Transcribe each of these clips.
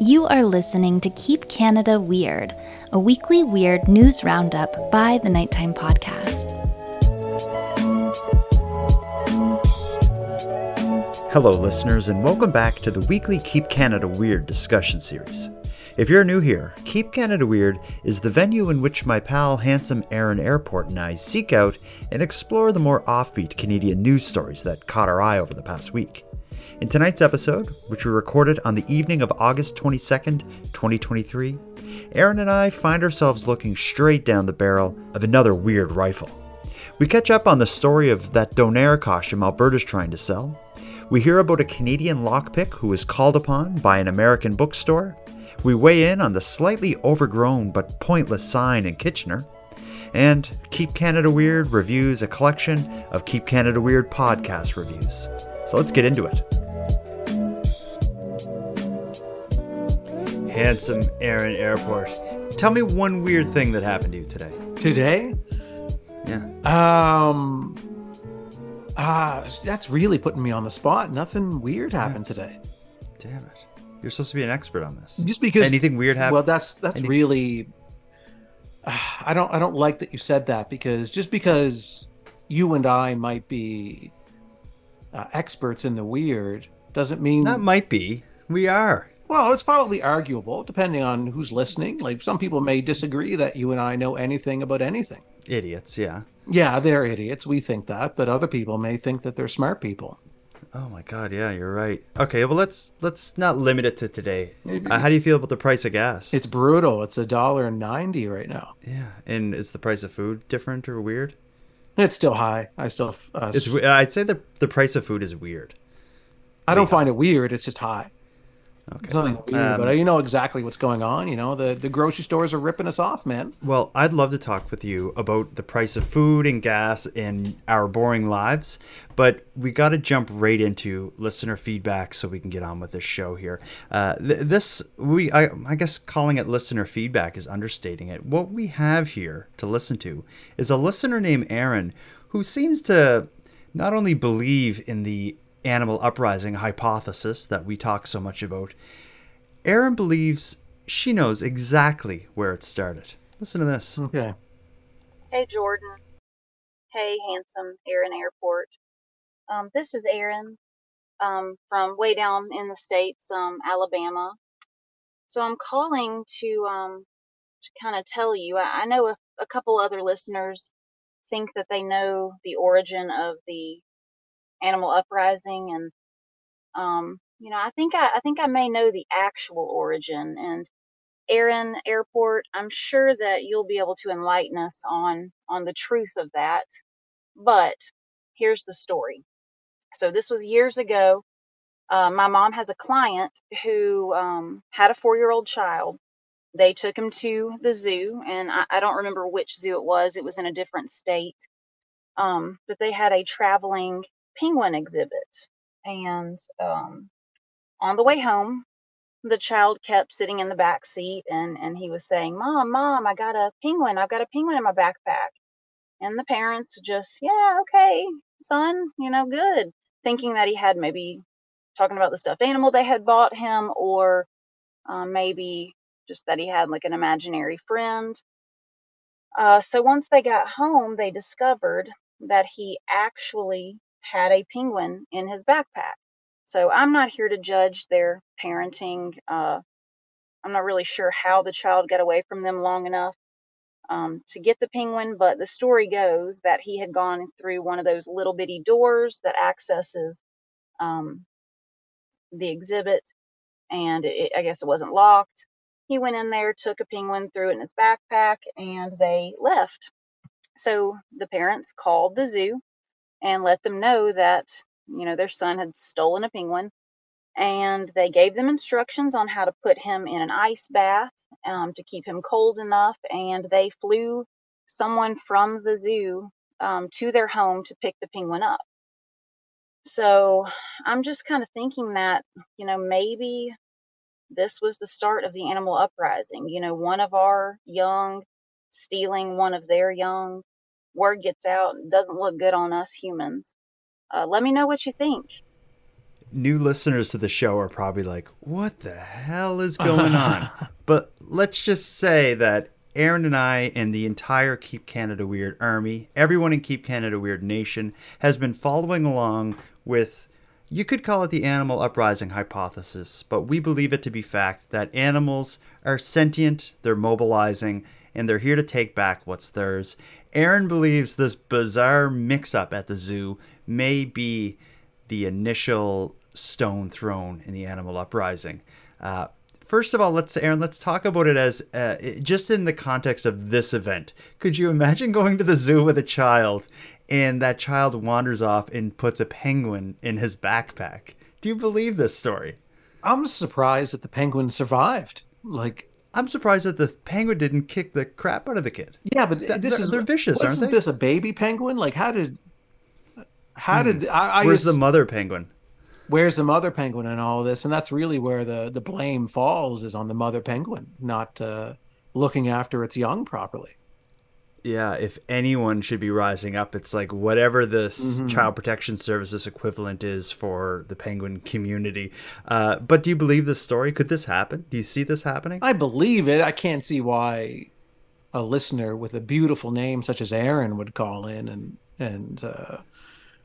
You are listening to Keep Canada Weird, a weekly weird news roundup by the Nighttime Podcast. Hello, listeners, and welcome back to the weekly Keep Canada Weird discussion series. If you're new here, Keep Canada Weird is the venue in which my pal handsome Aaron Airport and I seek out and explore the more offbeat Canadian news stories that caught our eye over the past week. In tonight's episode, which we recorded on the evening of August 22nd, 2023, Aaron and I find ourselves looking straight down the barrel of another weird rifle. We catch up on the story of that Donair costume Alberta's trying to sell. We hear about a Canadian lockpick who was called upon by an American bookstore. We weigh in on the slightly overgrown but pointless sign in Kitchener. And Keep Canada Weird reviews a collection of Keep Canada Weird podcast reviews. So let's get into it. Handsome Aaron Airport. Tell me one weird thing that happened to you today. Today? Yeah. Um uh that's really putting me on the spot. Nothing weird happened today. Damn it. You're supposed to be an expert on this. Just because Anything weird happened? Well, that's that's Any- really uh, I don't I don't like that you said that because just because you and I might be uh, experts in the weird doesn't mean that might be. We are. Well, it's probably arguable depending on who's listening. Like some people may disagree that you and I know anything about anything. Idiots, yeah. Yeah, they're idiots. We think that, but other people may think that they're smart people. Oh my god, yeah, you're right. Okay, well let's let's not limit it to today. Uh, how do you feel about the price of gas? It's brutal. It's a dollar ninety right now. yeah, and is the price of food different or weird? It's still high. I still. Uh, It's I'd say the the price of food is weird. I don't find it weird. It's just high. Okay. It's nothing weird, Um, but you know exactly what's going on. You know the the grocery stores are ripping us off, man. Well, I'd love to talk with you about the price of food and gas in our boring lives, but we got to jump right into listener feedback so we can get on with this show here. Uh, th- this we I, I guess calling it listener feedback is understating it. What we have here to listen to is a listener named Aaron who seems to not only believe in the animal uprising hypothesis that we talk so much about, Aaron believes she knows exactly where it started. Listen to this. Okay. Hey, Jordan. Hey, handsome Aaron Airport. Um, this is Aaron um, from way down in the States, um, Alabama. So I'm calling to, um, to kind of tell you, I, I know a, a couple other listeners think that they know the origin of the animal uprising and um, you know, I think I, I think I may know the actual origin and Aaron Airport, I'm sure that you'll be able to enlighten us on on the truth of that. But here's the story. So this was years ago. Uh, my mom has a client who um, had a four-year-old child. They took him to the zoo, and I, I don't remember which zoo it was. It was in a different state. Um, but they had a traveling penguin exhibit, and um, on the way home, the child kept sitting in the back seat and and he was saying mom mom i got a penguin i've got a penguin in my backpack. And the parents just yeah okay son you know good thinking that he had maybe talking about the stuffed animal they had bought him or um, maybe just that he had like an imaginary friend. Uh, so once they got home they discovered that he actually had a penguin in his backpack so I'm not here to judge their parenting. Uh, I'm not really sure how the child got away from them long enough um, to get the penguin, but the story goes that he had gone through one of those little bitty doors that accesses um, the exhibit, and it, I guess it wasn't locked. He went in there, took a penguin, threw it in his backpack, and they left. So the parents called the zoo and let them know that you know their son had stolen a penguin and they gave them instructions on how to put him in an ice bath um, to keep him cold enough and they flew someone from the zoo um, to their home to pick the penguin up. So i'm just kind of thinking that you know maybe this was the start of the animal uprising you know one of our young stealing one of their young word gets out it doesn't look good on us humans uh, let me know what you think new listeners to the show are probably like, what the hell is going on? but let's just say that Aaron and I and the entire Keep Canada Weird army, everyone in Keep Canada Weird Nation, has been following along with, you could call it the animal uprising hypothesis, but we believe it to be fact that animals are sentient, they're mobilizing, and they're here to take back what's theirs. Aaron believes this bizarre mix up at the zoo may be the initial stone thrown in the animal uprising. Uh, first of all, let's Aaron, let's talk about it as uh, just in the context of this event. Could you imagine going to the zoo with a child and that child wanders off and puts a penguin in his backpack? Do you believe this story? I'm surprised that the penguin survived. Like I'm surprised that the penguin didn't kick the crap out of the kid. Yeah, but this they're, is they're vicious, aren't Isn't they? this a baby penguin? Like, how did, how did I? I Where's just- the mother penguin? where's the mother penguin in all this? And that's really where the the blame falls is on the mother penguin, not uh, looking after its young properly. Yeah, if anyone should be rising up, it's like whatever this Mm-hmm. child protection services equivalent is for the penguin community. Uh, but do you believe this story? Could this happen? Do you see this happening? I believe it. I can't see why a listener with a beautiful name such as Aaron would call in and and, uh,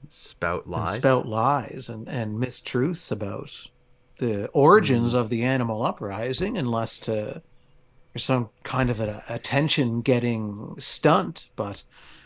Spout and lies. spout lies and and mistruths about the origins Mm-hmm. of the animal uprising, unless to there's some kind of a attention getting stunt. But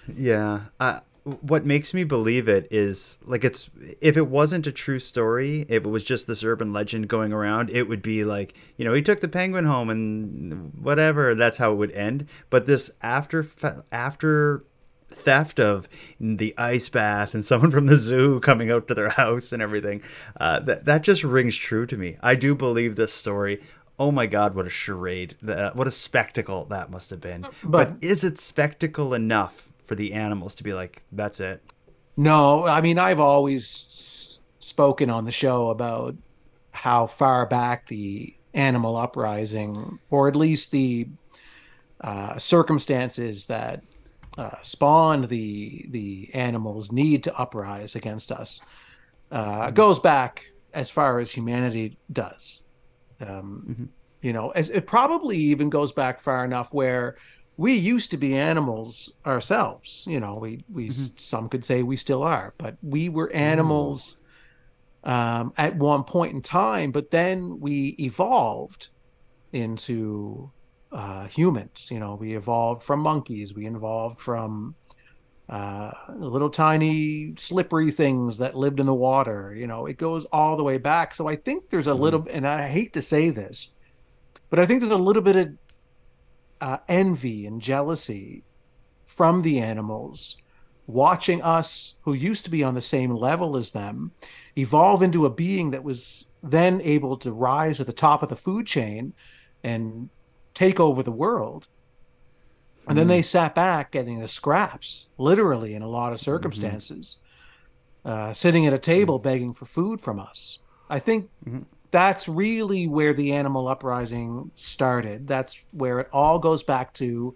Yeah. Uh, what makes me believe it is like it's if it wasn't a true story, if it was just this urban legend going around, it would be like you know he took the penguin home and whatever. That's how it would end. But this after after theft of the ice bath and someone from the zoo coming out to their house and everything, uh, that that just rings true to me. I do believe this story. Oh my God, what a charade! That, what a spectacle that must have been. but But- is it spectacle enough for the animals to be like, that's it? No, I mean I've always spoken on the show about how far back the animal uprising, or at least the uh, circumstances that uh, spawned the the animals need to uprise against us, uh, goes back as far as humanity does. Um, You know, as it probably even goes back far enough where we used to be animals ourselves. You know, we we some could say we still are, but we were animals um, at one point in time. But then we evolved into uh, humans. You know, we evolved from monkeys. We evolved from uh, little tiny slippery things that lived in the water. You know, it goes all the way back. So I think there's a little, and I hate to say this, but I think there's a little bit of uh, envy and jealousy from the animals watching us who used to be on the same level as them evolve into a being that was then able to rise to the top of the food chain and take over the world and then they sat back getting the scraps literally in a lot of circumstances uh, sitting at a table begging for food from us. I think that's really where the animal uprising started. That's where it all goes back to.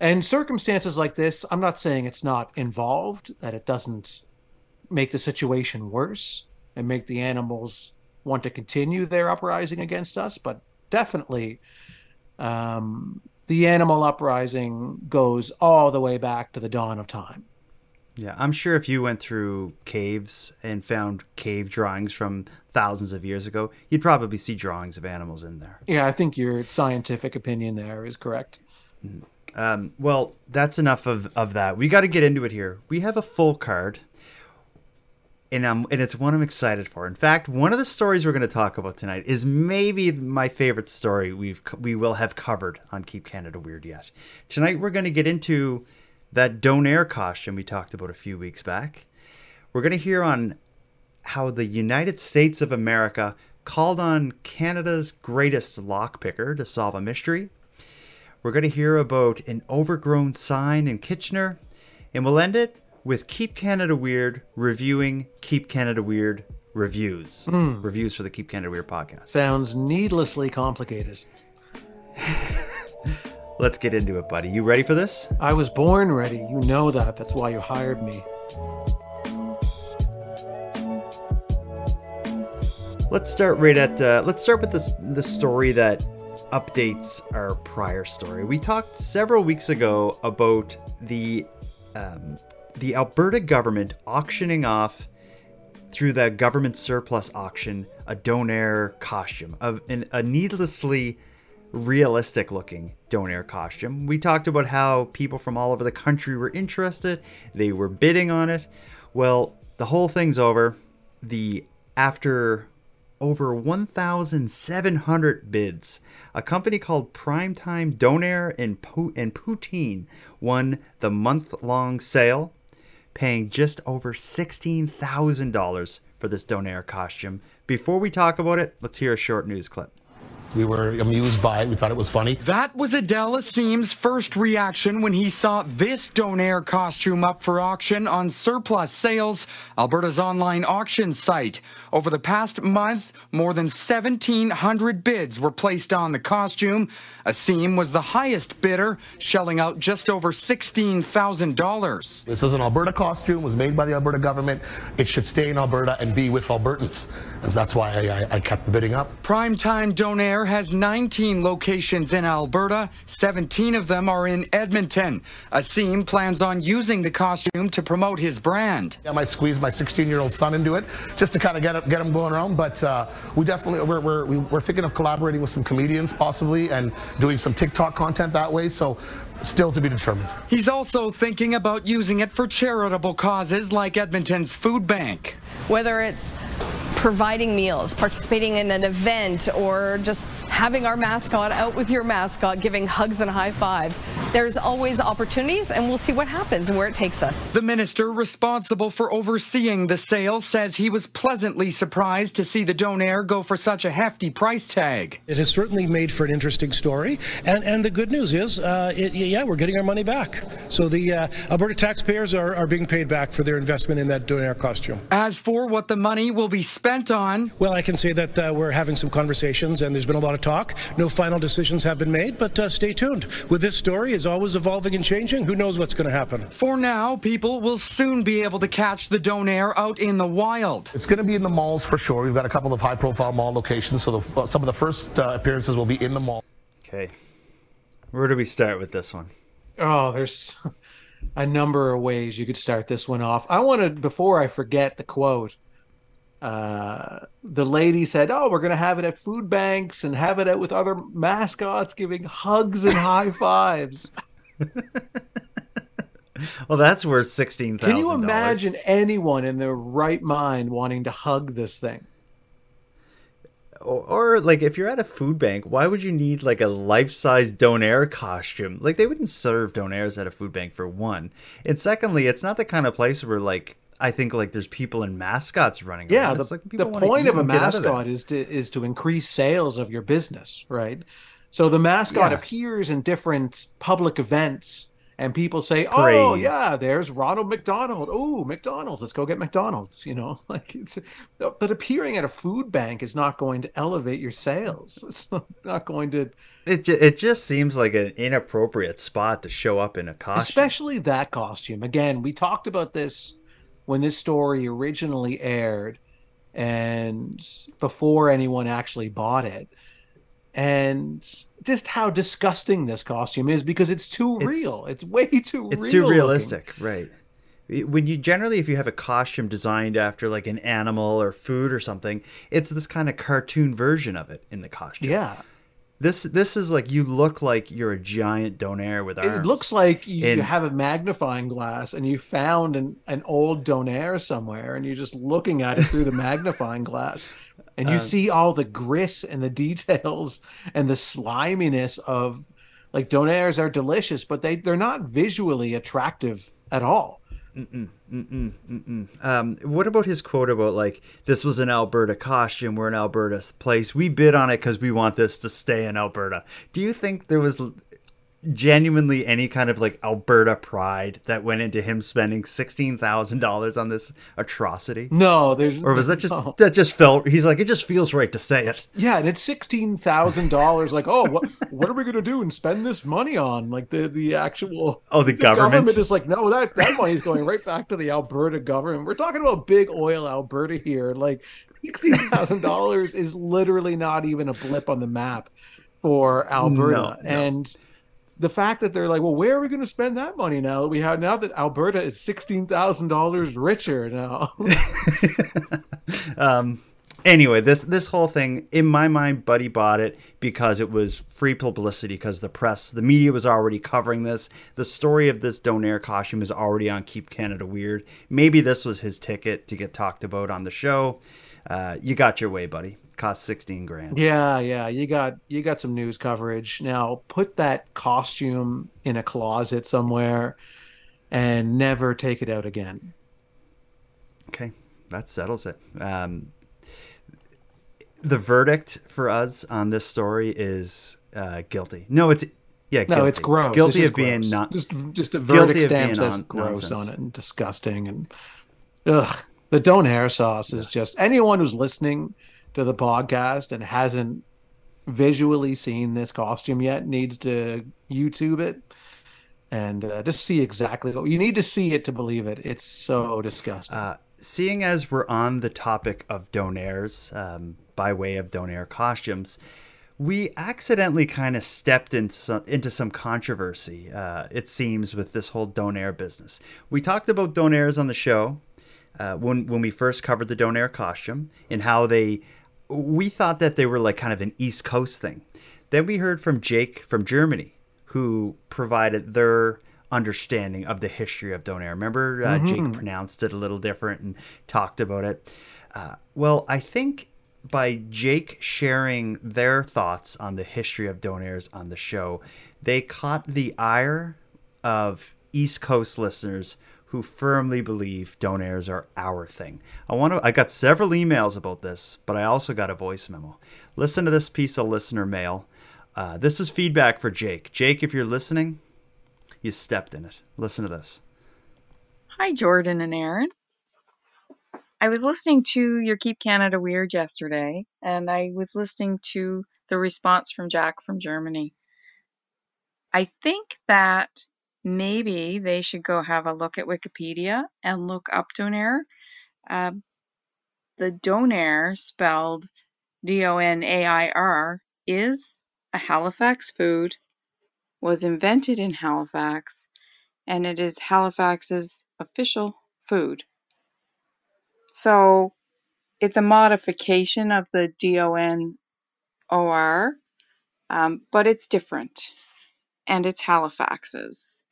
And circumstances like this i'm not saying it's not involved that it doesn't make the situation worse and make the animals want to continue their uprising against us but definitely um, the animal uprising goes all the way back to the dawn of time Yeah, I'm sure if you went through caves and found cave drawings from thousands of years ago, you'd probably see drawings of animals in there. yeah i think your scientific opinion there is correct Um, well, that's enough of, of that. We got to get into it here. We have a full card, and um, and it's one I'm excited for. In fact, one of the stories we're going to talk about tonight is maybe my favorite story we've we will have covered on Keep Canada Weird yet. Tonight we're going to get into that Donair costume we talked about a few weeks back. We're going to hear on how the United States of America called on Canada's greatest lockpicker to solve a mystery. We're going to hear about an overgrown sign in Kitchener, and we'll end it with Keep Canada Weird reviewing Keep Canada Weird reviews. Reviews for the Keep Canada Weird podcast. sounds needlessly complicated Let's get into it, buddy. You ready for this? i was born ready you know that that's why you hired me Let's start right at uh, let's start with this the story that updates our prior story. We talked several weeks ago about the um, the Alberta government auctioning off through the government surplus auction a Donair costume of an, a needlessly realistic looking Donair costume. We talked about how people from all over the country were interested, they were bidding on it. Well, the whole thing's over. The after over 1,700 bids. A company called Primetime Donair and, and Poutine won the month long sale, paying just over $16,000 for this Donair costume. Before we talk about it, let's hear a short news clip. We were amused by it. We thought it was funny. That was Adele Asim's first reaction when he saw this Donair costume up for auction on Surplus Sales, Alberta's online auction site. Over the past month, more than 1,700 bids were placed on the costume. Asim was the highest bidder, shelling out just over $16,000. This is an Alberta costume, it was made by the Alberta government. It should stay in Alberta and be with Albertans. And that's why I, I, I kept the bidding up. Primetime Donair has 19 locations in Alberta. 17 of them are in Edmonton. Asim plans on using the costume to promote his brand. I might squeeze my 16-year-old son into it just to kind of get, get him going around. But uh, we definitely, we're, we're, we're thinking of collaborating with some comedians possibly and doing some TikTok content that way. So still to be determined. He's also thinking about using it for charitable causes like Edmonton's food bank. Whether it's providing meals, participating in an event, or just having our mascot out with your mascot, giving hugs and high fives. There's always opportunities, and we'll see what happens and where it takes us. The minister responsible for overseeing the sale says he was pleasantly surprised to see the Donair go for such a hefty price tag. It has certainly made for an interesting story, and and the good news is, uh, it, yeah, we're getting our money back. So the uh, Alberta taxpayers are, are being paid back for their investment in that Donair costume. As for what the money will be spent on, well, I can say that uh, we're having some conversations, and there's been a lot of talk. No final decisions have been made, but uh, stay tuned. With this story, is always evolving and changing. Who knows what's going to happen? For now, people will soon be able to catch the Donair out in the wild. It's going to be in the malls for sure. We've got a couple of high-profile mall locations, so the, some of the first uh, appearances will be in the mall. Okay, where do we start with this one? Oh, there's a number of ways you could start this one off. I want to, before I forget the quote, uh, the lady said, "Oh, we're going to have it at food banks and have it at with other mascots, giving hugs and high fives." well, that's worth sixteen thousand. Can you imagine anyone in their right mind wanting to hug this thing? Or, or, like if you're at a food bank, why would you need like a life-size Donair costume? Like they wouldn't serve Donairs at a food bank for one, and secondly, it's not the kind of place where like I think like there's people in mascots running. Yeah, around. the, like the point of a mascot is to is to increase sales of your business, right? So the mascot yeah. appears in different public events, and people say, "Oh, Praise. "Oh, yeah, there's Ronald McDonald. Oh, McDonald's. Let's go get McDonald's." You know, like it's. But appearing at a food bank is not going to elevate your sales. It's not going to. It it just seems like an inappropriate spot to show up in a costume, especially that costume. Again, we talked about this when this story originally aired and before anyone actually bought it and just how disgusting this costume is because it's too it's, real it's way too it's too realistic looking. right when you generally if you have a costume designed after like an animal or food or something it's this kind of cartoon version of it in the costume yeah this this is like you look like you're a giant donair with arms. It looks like you, and, have a magnifying glass and you found an, an old donair somewhere and you're just looking at it through the magnifying glass and you um, see all the grit and the details and the sliminess of like donairs are delicious, but they they're not visually attractive at all. Mm-mm, mm-mm, mm-mm. Um, what about his quote about like this was an Alberta costume? We're an Alberta place. We bid on it because we want this to stay in Alberta. Do you think there was genuinely any kind of like Alberta pride that went into him spending sixteen thousand dollars on this atrocity? No, there's Or was that just no. that just felt? He's like, it just feels right to say it. Yeah, and it's sixteen thousand dollars. Like, oh, what what are we gonna do and spend this money on? Like the the actual Oh, the government? is like, no, that that money is going right back to the Alberta government. We're talking about big oil Alberta here. Like sixteen thousand dollars is literally not even a blip on the map for Alberta. No, no. And the fact that they're like, well, where are we going to spend that money now that we have now that Alberta is sixteen thousand dollars richer now? Um, anyway, this this whole thing, in my mind, Buddy bought it because it was free publicity. Because the press, the media was already covering this. The story of this Donair costume is already on Keep Canada Weird. Maybe this was his ticket to get talked about on the show. Uh, you got your way, buddy. Cost sixteen grand. Yeah, yeah, you got you got some news coverage. Now put that costume in a closet somewhere and never take it out again. Okay, that settles it. Um, the verdict for us on this story is uh, guilty. No, it's yeah. No, it's gross. Guilty It's of just being not just just a guilty verdict stamp says on- gross nonsense. on it and disgusting and ugh. The Donair sauce is just anyone who's listening to the podcast and hasn't visually seen this costume yet needs to YouTube it and uh, just see exactly what you need to see it to believe it. It's so disgusting. Uh, seeing as we're on the topic of donairs, um, by way of donair costumes, we accidentally kind of stepped into some, into some controversy, uh, it seems, with this whole donair business. We talked about donairs on the show uh, when, when we first covered the donair costume and how they, we thought that they were like kind of an East Coast thing. Then we heard from Jake from Germany, who provided their understanding of the history of Donair. Remember, uh, Jake pronounced it a little different and talked about it. Uh, well, I think by Jake sharing their thoughts on the history of Donairs on the show, they caught the ire of East Coast listeners who firmly believe Donairs are our thing. I want to. I got several emails about this, but I also got a voice memo. Listen to this piece of listener mail. Uh, this is feedback for Jake. Jake, if you're listening, you stepped in it. Listen to this. Hi, Jordan and Aaron. I was listening to your Keep Canada Weird yesterday, and I was listening to the response from Jack from Germany. I think that maybe they should go have a look at Wikipedia and look up Donair. Uh, the Donair, spelled D O N A I R, is a Halifax food, was invented in Halifax, and it is Halifax's official food. So it's a modification of the D O N O R, um, but it's different. And it's Halifax's.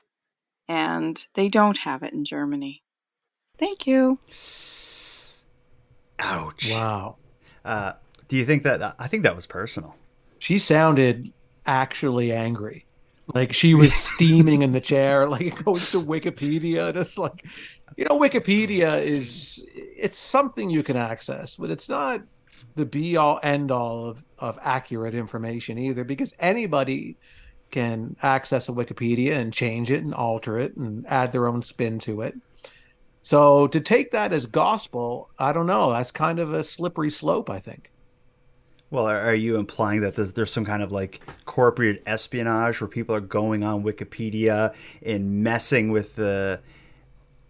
And they don't have it in Germany. Thank you. Ouch. wow. Uh, do you think that? I think that was personal. she sounded actually angry. Like she was steaming in the chair, like it goes to Wikipedia. Just like, you know, Wikipedia is it's something you can access, but it's not the be all end all of, of accurate information either, because anybody can access a Wikipedia and change it and alter it and add their own spin to it. So to take that as gospel, I don't know. That's kind of a slippery slope, I think. Well, are, you implying that there's, there's some kind of like corporate espionage where people are going on Wikipedia and messing with the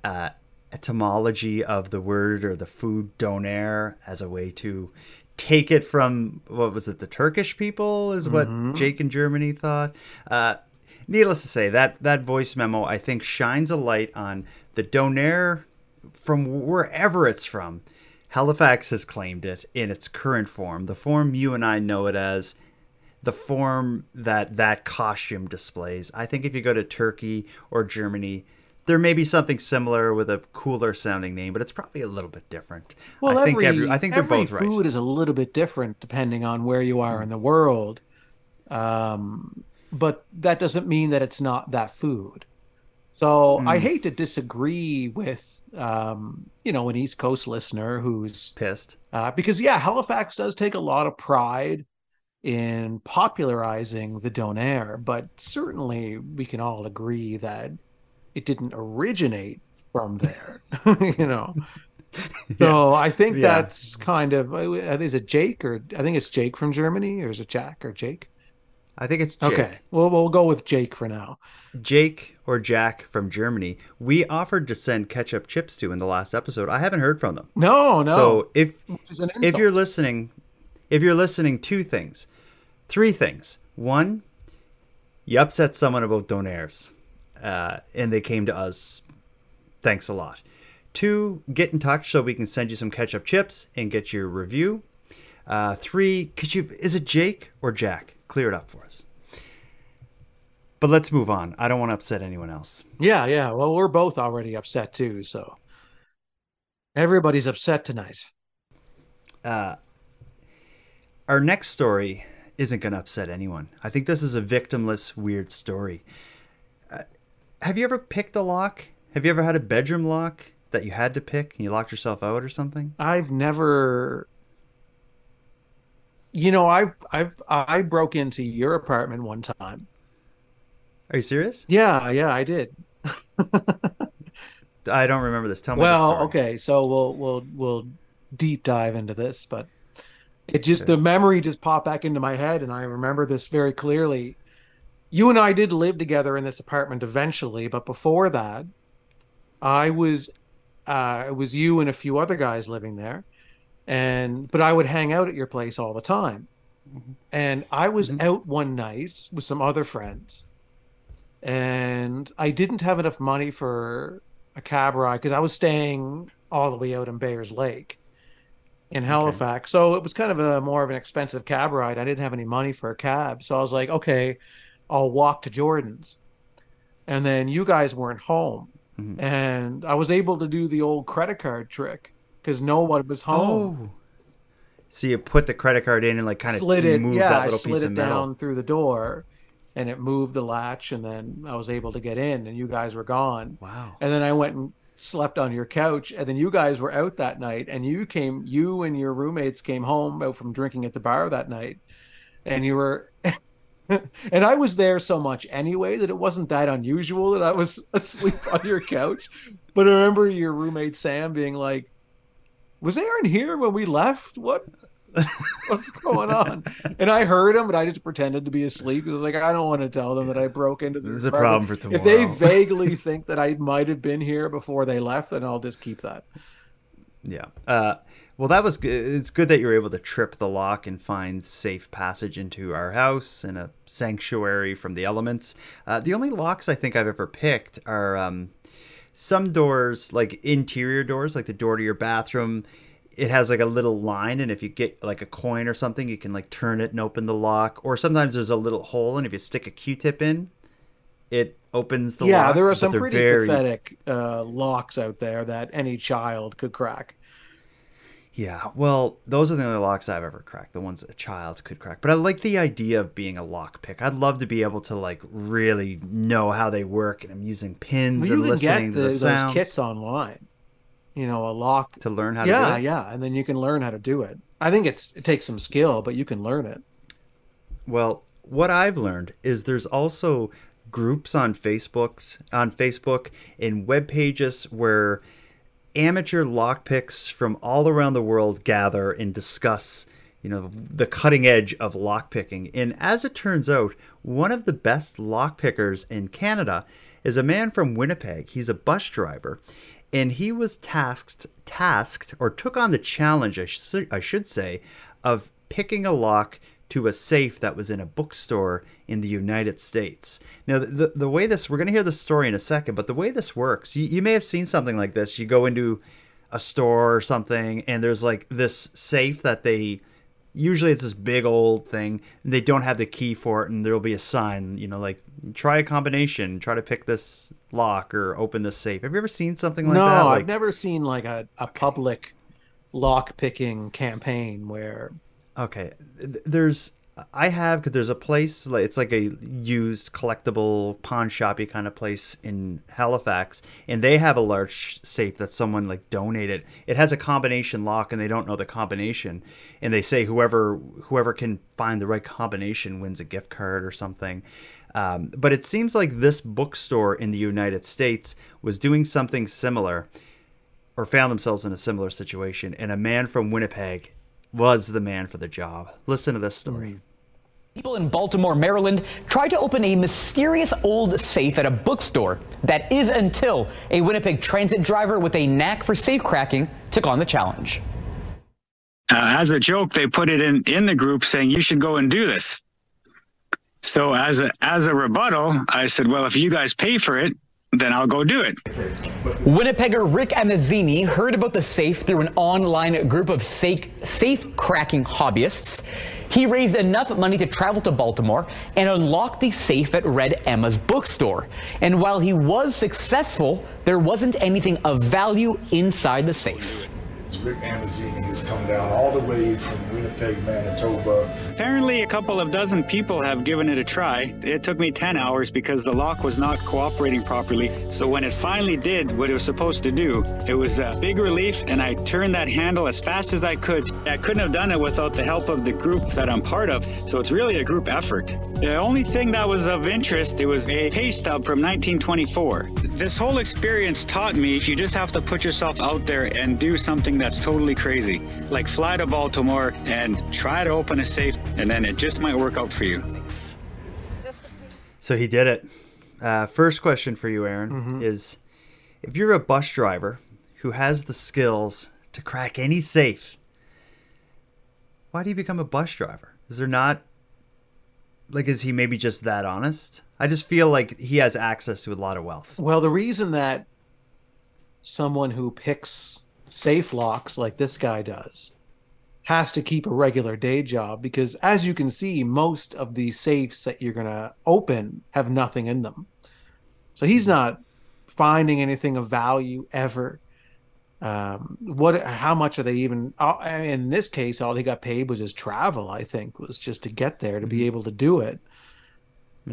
uh, etymology of the word or the food donair as a way to take it from what was it the Turkish people is what Jake in Germany thought. Uh, needless to say, that that voice memo I think shines a light on the donair from wherever it's from. Halifax has claimed it in its current form, the form you and I know it as, the form that that costume displays. I think if you go to Turkey or Germany, there may be something similar with a cooler sounding name, but it's probably a little bit different. Well, I think every, every, I think they're every both right. food is a little bit different depending on where you are in the world. Um, but that doesn't mean that it's not that food. So I Hmm. hate to disagree with, um, you know, an East Coast listener who's Pissed. uh, because yeah, Halifax does take a lot of pride in popularizing the donair, but certainly we can all agree that it didn't originate from there, you know. So I think Yeah. that's kind of uh, is it Jake or I think it's Jake from Germany or is it Jack or Jake? I think it's Jake. Okay, well we'll go with Jake for now. Jake or Jack from Germany. We offered to send ketchup chips to in the last episode. I haven't heard from them. No, no. So if Which is an if you're listening, if you're listening, two things, three things. One, you upset someone about donairs, uh, and they came to us. Thanks a lot. Two, get in touch so we can send you some ketchup chips and get your review. Uh, three, could you? Is it Jake or Jack? Clear it up for us. But let's move on. I don't want to upset anyone else. Yeah, yeah. Well, we're both already upset too, so everybody's upset tonight. uh, our next story isn't going to upset anyone. I think this is a victimless, weird story. Uh, have you ever picked a lock? Have you ever had a bedroom lock that you had to pick and you locked yourself out or something? I've never you know, I've I've I broke into your apartment one time. Are you serious? Yeah, yeah, I did. I don't remember this. Tell me. Well, okay, so we'll we'll we'll deep dive into this, but it just the memory just popped back into my head, and I remember this very clearly. You and I did live together in this apartment eventually, but before that, I was uh, it was you and a few other guys living there, and but I would hang out at your place all the time, and I was out one night with some other friends, and I didn't have enough money for a cab ride because I was staying all the way out in Bayers Lake in Halifax. So it was kind of a more of an expensive cab ride. I didn't have any money for a cab. So I was like, okay, I'll walk to Jordan's. And then you guys weren't home. Mm-hmm. And I was able to do the old credit card trick because no one was home. Oh. So you put the credit card in and like kind of slid it, move yeah, that I slid piece it of metal. down through the door and it moved the latch and then I was able to get in and you guys were gone. Wow. And then I went and slept on your couch and then you guys were out that night and you came you and your roommates came home out from drinking at the bar that night and you were and I was there so much anyway that it wasn't that unusual that I was asleep on your couch. But I remember your roommate Sam being like, "Was Aaron here when we left? What what's going on?" And I heard him, but I just pretended to be asleep. It was like I don't want to tell them that I broke into the. This is a problem for tomorrow. If they vaguely think that I might have been here before they left, then I'll just keep that. Yeah. Uh, well, that was good. It's good that you were able to trip the lock and find safe passage into our house and a sanctuary from the elements. Uh, the only locks I think I've ever picked are um, some doors, like interior doors, like the door to your bathroom. It has like a little line, and if you get like a coin or something, you can like turn it and open the lock. Or sometimes there's a little hole, and if you stick a Q-tip in, it opens the yeah, lock. there are some pretty very- pathetic uh, locks out there that any child could crack. Yeah, well, those are the only locks I've ever cracked. The ones a child could crack. But I like the idea of being a lock pick. I'd love to be able to like really know how they work, and I'm using pins Well, and listening the, to the those kits online. You know, a lock to learn how to yeah, do it. yeah, and then you can learn how to do it. I think it's it takes some skill, but you can learn it. Well, what I've learned is there's also groups on Facebooks on Facebook and web pages where amateur lockpicks from all around the world gather and discuss, you know, the cutting edge of lockpicking. And as it turns out, one of the best lockpickers in Canada is a man from Winnipeg. He's a bus driver, and he was tasked tasked or took on the challenge, I, sh- I should say, of picking a lock to a safe that was in a bookstore in the United States. Now, the, the, way this, we're going to hear the story in a second, but the way this works, you, you may have seen something like this. You go into a store or something, and there's like this safe that they, usually it's this big old thing, and they don't have the key for it, and there'll be a sign, you know, like, try a combination, try to pick this lock or open this safe. Have you ever seen something like no, that? Like, I've never seen like a, a public lock picking campaign where Okay, there's I have because there's a place like it's like a used collectible pawn shoppy kind of place in Halifax, and they have a large safe that someone like donated. It has a combination lock, and they don't know the combination, and they say whoever whoever can find the right combination wins a gift card or something. Um, but it seems like this bookstore in the United States was doing something similar, or found themselves in a similar situation, and a man from Winnipeg was the man for the job. Listen to this story. People in Baltimore, Maryland tried to open a mysterious old safe at a bookstore. That is until a Winnipeg transit driver with a knack for safe cracking took on the challenge. Uh, as a joke, they put it in, in the group saying, you should go and do this. So as a, as a rebuttal, I said, well, if you guys pay for it, then I'll go do it. Winnipegger Rick Amazzini heard about the safe through an online group of safe, safe cracking hobbyists. He raised enough money to travel to Baltimore and unlock the safe at Red Emma's bookstore. And while he was successful, there wasn't anything of value inside the safe. Rick has come down all the way from Winnipeg, Manitoba. Apparently, a couple of dozen people have given it a try. It took me 10 hours because the lock was not cooperating properly. So when it finally did what it was supposed to do, it was a big relief, and I turned that handle as fast as I could. I couldn't have done it without the help of the group that I'm part of, so it's really a group effort. The only thing that was of interest, it was a pay stub from 1924. This whole experience taught me if you just have to put yourself out there and do something that's totally crazy, like fly to Baltimore and try to open a safe, and then it just might work out for you. So he did it. Uh, first question for you, Aaron, Mm-hmm. is if you're a bus driver who has the skills to crack any safe, why do you become a bus driver? Is there not like is he maybe just that honest? I just feel like he has access to a lot of wealth. Well, the reason that someone who picks safe locks like this guy does has to keep a regular day job because as you can see most of the safes that you're going to open have nothing in them. So he's not finding anything of value ever. Um, what? How much are they even? uh, In this case, all he got paid was his travel. I think was just to get there to be able to do it.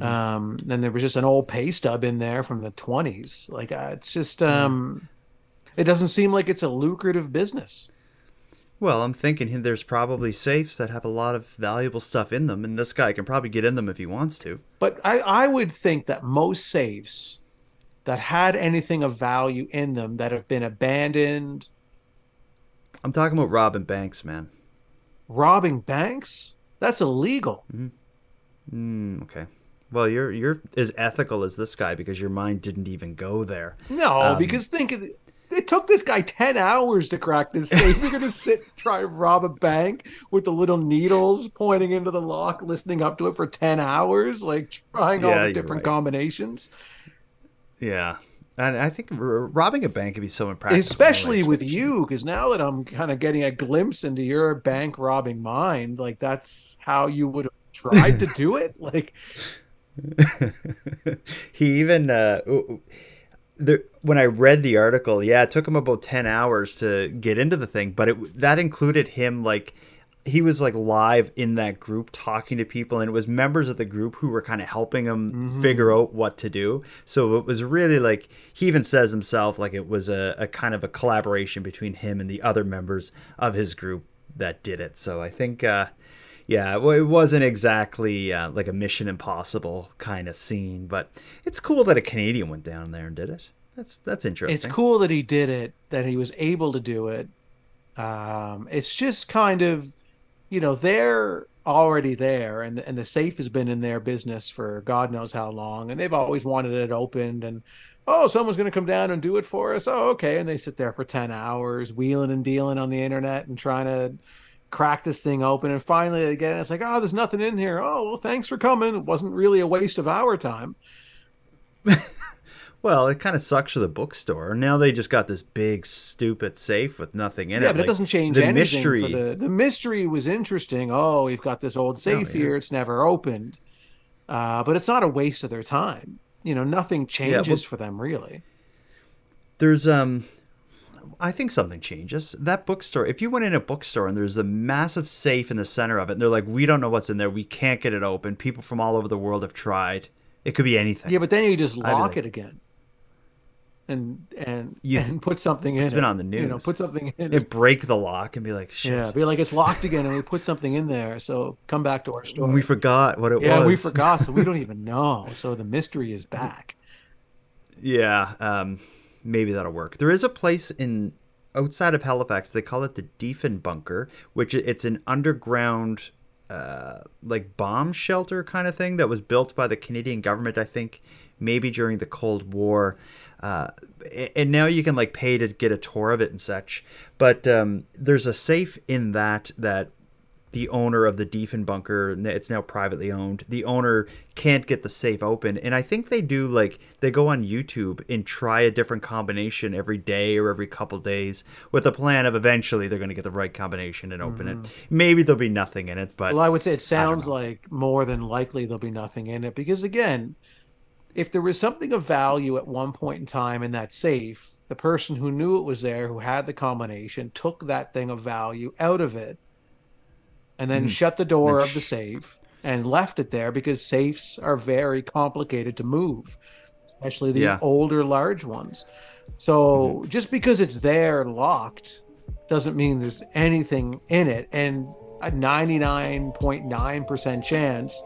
Um, and there was just an old pay stub in there from the twenties. Like uh, it's just, um, it doesn't seem like it's a lucrative business. Well, I'm thinking there's probably safes that have a lot of valuable stuff in them, and this guy can probably get in them if he wants to. But I, I would think that most safes that had anything of value in them that have been abandoned, I'm talking about robbing banks, man. robbing banks, that's illegal. Mm, okay. Well, you're you're as ethical as this guy because your mind didn't even go there. No, Um, because think of it. It took this guy 10 hours to crack this safe. You're going to sit try to rob a bank with the little needles pointing into the lock, listening up to it for 10 hours, like trying all the different right. combinations. Yeah, and I think robbing a bank could be so impractical. Especially with you, because now that I'm kind of getting a glimpse into your bank robbing mind, like that's how you would have tried to do it. Like, he even uh, the, when I read the article, yeah, it took him about ten hours to get into the thing, but it that included him like he was like live in that group talking to people, and it was members of the group who were kind of helping him figure out what to do. So it was really like he even says himself like it was a, a kind of a collaboration between him and the other members of his group that did it. So I think. Uh, yeah, well, it wasn't exactly uh, like a Mission Impossible kind of scene, but it's cool that a Canadian went down there and did it. That's that's interesting. it's cool that he did it, that he was able to do it. Um, it's just kind of, you know, they're already there, and and the safe has been in their business for God knows how long, and they've always wanted it opened. And oh, someone's going to come down and do it for us. Oh, okay. And they sit there for ten hours, wheeling and dealing on the internet and trying to crack this thing open. And finally, they get it. It's like, oh, there's nothing in here. Oh, well, thanks for coming. It wasn't really a waste of our time. Well, it kind of sucks for the bookstore. Now they just got this big, stupid safe with nothing in it. yeah, but Like, it doesn't change the anything mystery. for the the mystery was interesting. Oh, we've got this old safe yeah. here; it's never opened. Uh, but it's not a waste of their time. You know, nothing changes well- for them really. There's um, I think something changes. That bookstore, if you went in a bookstore and there's a massive safe in the center of it, and they're like, we don't know what's in there, we can't get it open. People from all over the world have tried. It could be anything. Yeah, but then you just lock like- it again, and and You- and put something in. It's been on the news. You know, put something in. It. break the lock and be like, shit. Yeah, be like it's locked again, and we put something in there. So come back to our store. We forgot what it yeah, was. we forgot, so we don't even know. So the mystery is back. Yeah, um, maybe that'll work. There is a place in outside of Halifax. They call it the Diefenbunker, which it's an underground, uh, like bomb shelter kind of thing that was built by the Canadian government. I think maybe during the Cold War. Uh, and now you can like pay to get a tour of it and such. But um, there's a safe in that that the owner of the Diefenbunker, it's now privately owned. The owner can't get the safe open, and I think they do like they go on YouTube and try a different combination every day or every couple days with the plan of eventually they're going to get the right combination and open it. Mm-hmm. Maybe there'll be nothing in it, but well, I would say it sounds like more than likely there'll be nothing in it because again, if there was something of value at one point in time in that safe, the person who knew it was there, who had the combination, took that thing of value out of it, and then Mhm. shut the door of the safe and left it there because safes are very complicated to move, especially the Yeah. older large ones. So just because it's there locked doesn't mean there's anything in it. And a 99.9% chance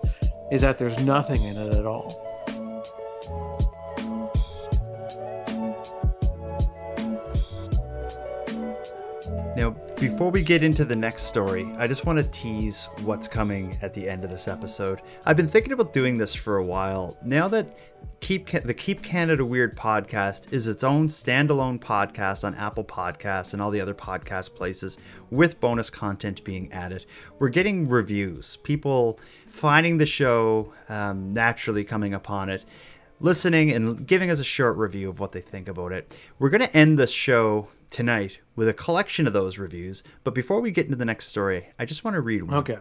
is that there's nothing in it at all. Now, before we get into the next story, I just want to tease what's coming at the end of this episode. I've been thinking about doing this for a while. Now that Keep the Keep Canada Weird podcast is its own standalone podcast on Apple Podcasts and all the other podcast places, with bonus content being added, we're getting reviews. People finding the show, um, naturally coming upon it listening and giving us a short review of what they think about it. We're going to end this show tonight with a collection of those reviews. But before we get into the next story, I just want to read one. Okay.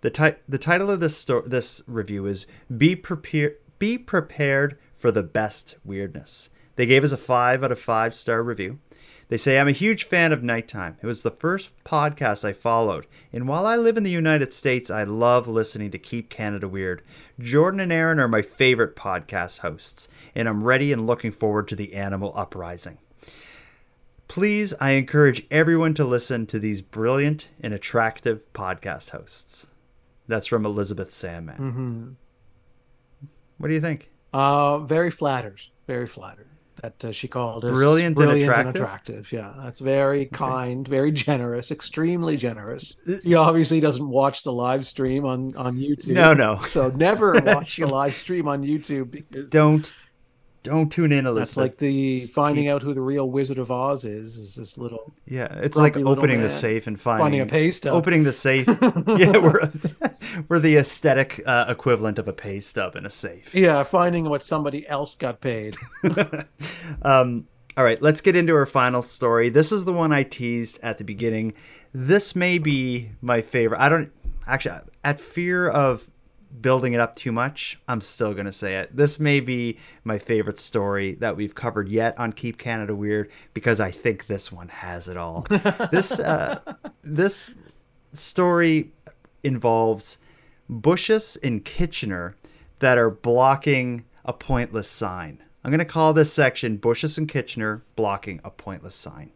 The, ti- the title of this sto- this review is "Be prepared. Be prepared for the best weirdness." They gave us a five out of five star review. They say, I'm a huge fan of Nighttime. It was the first podcast I followed. And while I live in the United States, I love listening to Keep Canada Weird. Jordan and Aaron are my favorite podcast hosts, and I'm ready and looking forward to the animal uprising. Please, I encourage everyone to listen to these brilliant and attractive podcast hosts. That's from Elizabeth Sandman. Mm-hmm. What do you think? Uh, very flattered. Very flattered. That uh, she called us Brilliant and attractive? attractive. Yeah, that's very kind, very generous, extremely generous. He obviously doesn't watch the live stream on on YouTube. No, no. So never watch the live stream on YouTube because Don't don't tune in, Elizabeth. that's like the Just finding keep- out who the real Wizard of Oz is. Is this little Yeah, it's like opening the safe and finding, finding a pay stub. Opening the safe. yeah, we're we're the aesthetic uh, equivalent of a pay stub in a safe. Yeah, finding what somebody else got paid. Um, all right, let's get into our final story. This is the one I teased at the beginning. This may be my favorite. I don't actually, at fear of building it up too much, I'm still going to say it. This may be my favorite story that we've covered yet on Keep Canada Weird because I think this one has it all. this uh, this story involves bushes in Kitchener that are blocking a pointless sign. I'm going to call this section Bushes and Kitchener Blocking a Pointless Sign.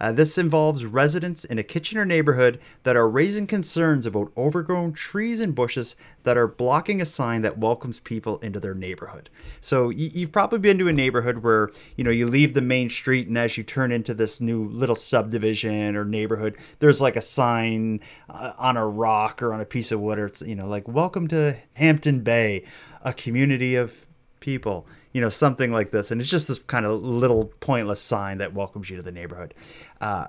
Uh, this involves residents in a Kitchener neighborhood that are raising concerns about overgrown trees and bushes that are blocking a sign that welcomes people into their neighborhood. So y- you've probably been to a neighborhood where you know you leave the main street and as you turn into this new little subdivision or neighborhood, there's like a sign uh, on a rock or on a piece of wood, or it's you know like "Welcome to Hampton Bay, a community of people." You know, something like this, and it's just this kind of little pointless sign that welcomes you to the neighborhood. Uh,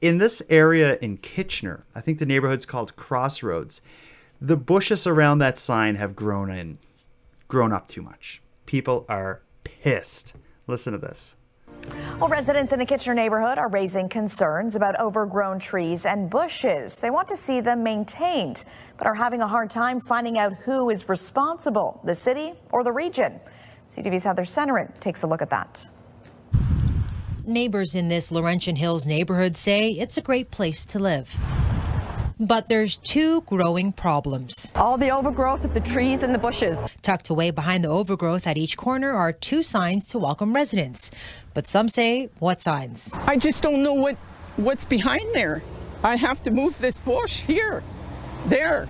in this area in Kitchener, I think the neighborhood's called Crossroads. The bushes around that sign have grown in, grown up too much. People are pissed. Listen to this. Well, residents in the Kitchener neighborhood are raising concerns about overgrown trees and bushes. They want to see them maintained, but are having a hard time finding out who is responsible, the city or the region. CTV's Heather Senoran takes a look at that. Neighbors in this Laurentian Hills neighborhood say it's a great place to live. But there's two growing problems. All the overgrowth of the trees and the bushes. Tucked away behind the overgrowth at each corner are two signs to welcome residents. But some say, what signs? I just don't know what what's behind there. I have to move this bush here. There.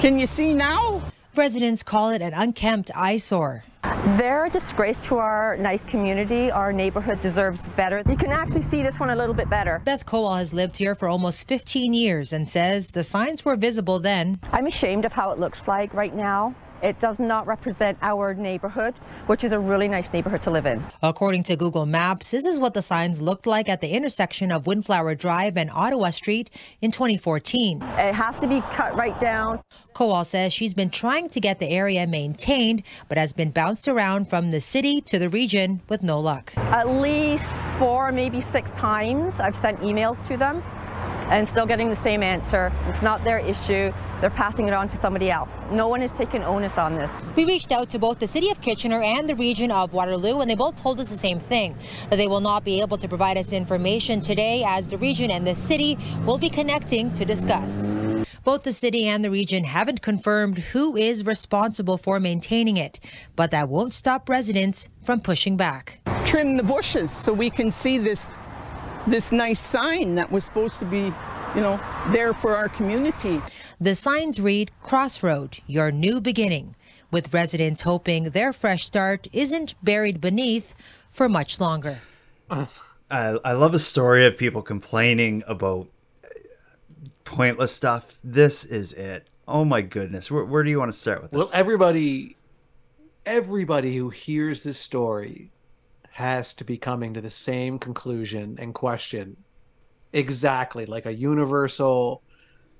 Can you see now? Residents call it an unkempt eyesore. They're a disgrace to our nice community. Our neighborhood deserves better. You can actually see this one a little bit better. Beth Kowal has lived here for almost 15 years and says the signs were visible then. I'm ashamed of how it looks like right now. It does not represent our neighborhood, which is a really nice neighborhood to live in. According to Google Maps, this is what the signs looked like at the intersection of Windflower Drive and Ottawa Street in 2014. It has to be cut right down. Kowal says she's been trying to get the area maintained, but has been bounced around from the city to the region with no luck. At least four, maybe six times I've sent emails to them and still getting the same answer. It's not their issue. They're passing it on to somebody else. No one is taking onus on this. We reached out to both the city of Kitchener and the region of Waterloo, and they both told us the same thing that they will not be able to provide us information today as the region and the city will be connecting to discuss. Both the city and the region haven't confirmed who is responsible for maintaining it, but that won't stop residents from pushing back. Trim the bushes so we can see this this nice sign that was supposed to be, you know, there for our community. The signs read Crossroad, your new beginning, with residents hoping their fresh start isn't buried beneath for much longer. I, I love a story of people complaining about pointless stuff. This is it. Oh my goodness. Where, where do you want to start with this? Well, everybody, everybody who hears this story has to be coming to the same conclusion and question exactly like a universal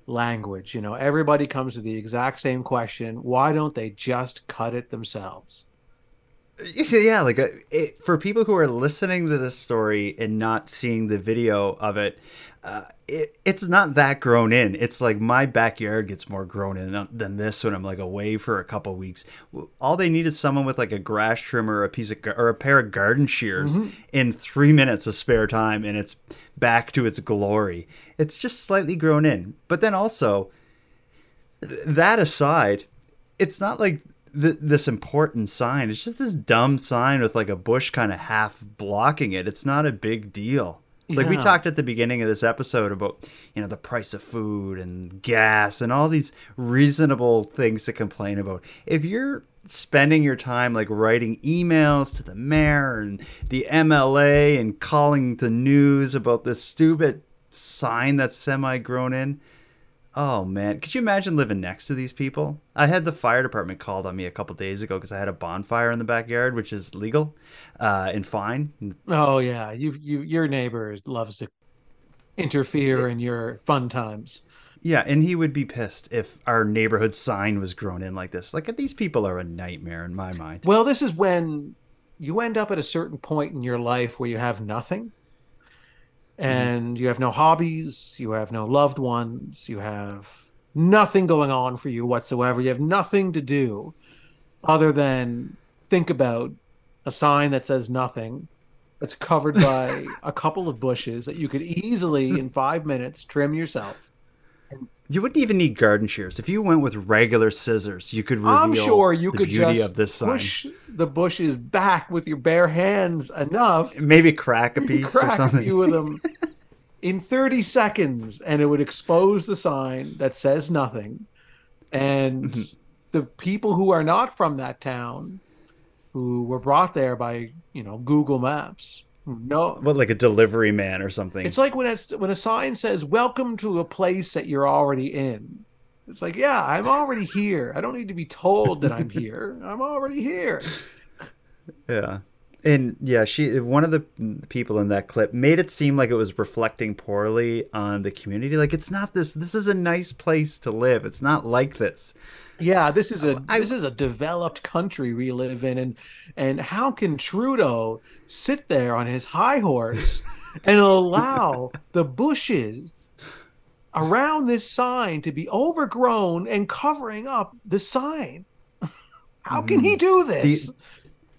language. You know, everybody comes to the exact same question. Why don't they just cut it themselves? yeah like uh, it, for people who are listening to this story and not seeing the video of it uh, it, it's not that grown in it's like my backyard gets more grown in than this when i'm like away for a couple weeks all they need is someone with like a grass trimmer or a piece of or a pair of garden shears mm-hmm. in three minutes of spare time and it's back to its glory it's just slightly grown in but then also that aside it's not like th- this important sign. It's just this dumb sign with like a bush kind of half blocking it. It's not a big deal. Like we talked at the beginning of this episode about, you know, the price of food and gas and all these reasonable things to complain about. If you're spending your time like writing emails to the mayor and the MLA and calling the news about this stupid sign that's semi grown in, Oh man, could you imagine living next to these people? I had the fire department called on me a couple days ago because I had a bonfire in the backyard, which is legal uh, and fine. Oh yeah, you you your neighbor loves to interfere in your fun times. Yeah, and he would be pissed if our neighborhood sign was grown in like this. Like these people are a nightmare in my mind. Well, this is when you end up at a certain point in your life where you have nothing. Mm-hmm. and you have no hobbies, you have no loved ones, you have nothing going on for you whatsoever. You have nothing to do other than think about a sign that says nothing that's covered by a couple of bushes that you could easily in five minutes trim yourself you wouldn't even need garden shears. If you went with regular scissors, you could reveal I'm sure you the could beauty just of this sign. push the bushes back with your bare hands enough. Maybe crack a piece crack or something. a few of them in 30 seconds, and it would expose the sign that says nothing. And Mm-hmm. the people who are not from that town, who were brought there by you know Google Maps, no, but like a delivery man or something? it's like when it's when a sign says "Welcome to a place that you're already in." It's like, yeah, I'm already here. I don't need to be told that I'm here. I'm already here. Yeah. And yeah, she one of the people in that clip made it seem like it was reflecting poorly on the community. Like it's not this. This is a nice place to live. It's not like this. Yeah, this is a oh, this is a developed country we live in, and and how can Trudeau sit there on his high horse and allow the bushes around this sign to be overgrown and covering up the sign? How can he mm. do this? The,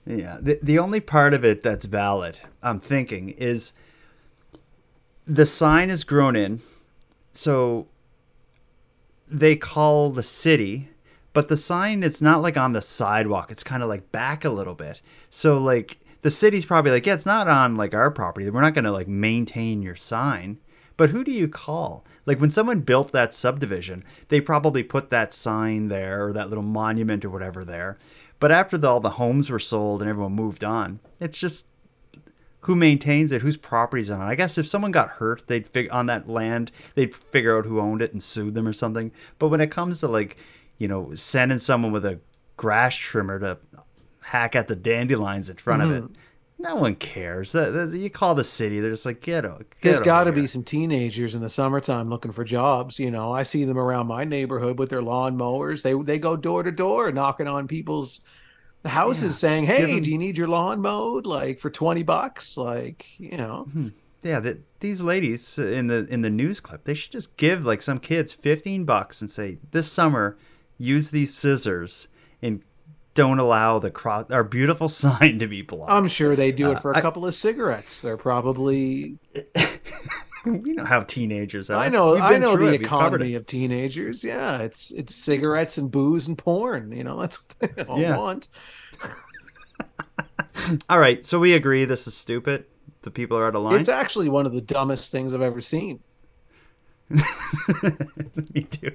Yeah. The, the only part of it that's valid, I'm thinking, is the sign is grown in. So they call the city, but the sign it's not like on the sidewalk. It's kind of like back a little bit. So like the city's probably like, yeah, it's not on like our property. We're not going to like maintain your sign. But who do you call? Like when someone built that subdivision, they probably put that sign there or that little monument or whatever there. But after the, all the homes were sold and everyone moved on, it's just who maintains it, whose property's on it. I guess if someone got hurt, they'd fig- on that land, they'd figure out who owned it and sue them or something. But when it comes to like, you know, sending someone with a grass trimmer to hack at the dandelions in front of it, mm-hmm. No one cares. That, that- you call the city, they're just like, get, get There's got to be some teenagers in the summertime looking for jobs. You know, I see them around my neighborhood with their lawn mowers. They they go door to door knocking on people's houses Yeah, saying, "Hey, them- do you need your lawn mowed? Like for twenty bucks? Like you know." Hmm. Yeah, that these ladies in the in the news clip, they should just give like some kids 15 bucks and say, "This summer, use these scissors and don't allow the cross our beautiful sign to be blocked." I'm sure they do it Uh, for a I- couple of cigarettes. They're probably. you know how teenagers are. I know. I know the it. Economy of teenagers. Yeah, it's it's cigarettes and booze and porn. You know, that's what they all Yeah. want. All right, so we agree this is stupid. The people are out of line. It's actually one of the dumbest things I've ever seen. Me too.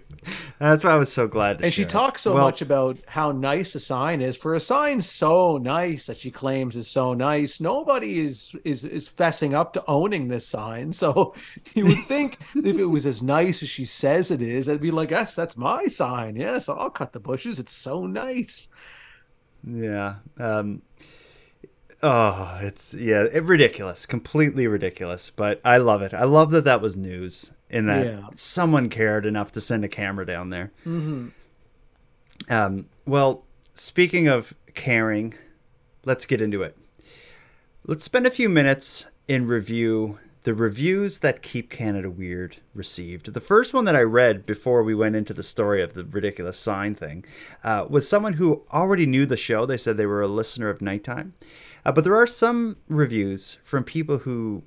That's why I was so glad to and she it. talks so Well, much about how nice a sign is for a sign so nice that she claims is so nice nobody is is is fessing up to owning this sign so you would think if it was as nice as she says it is i'd be like yes that's my sign yes i'll cut the bushes it's so nice Yeah. Um, oh, it's yeah, it, ridiculous, completely ridiculous. But I love it. I love that that was news and that Yeah. someone cared enough to send a camera down there. mm-hmm. Um, well, speaking of caring, let's get into it. Let's spend a few minutes in review the reviews that Keep Canada Weird received. The first one that I read before we went into the story of the ridiculous sign thing uh, was someone who already knew the show. They said they were a listener of Nighttime. Uh, but there are some reviews from people who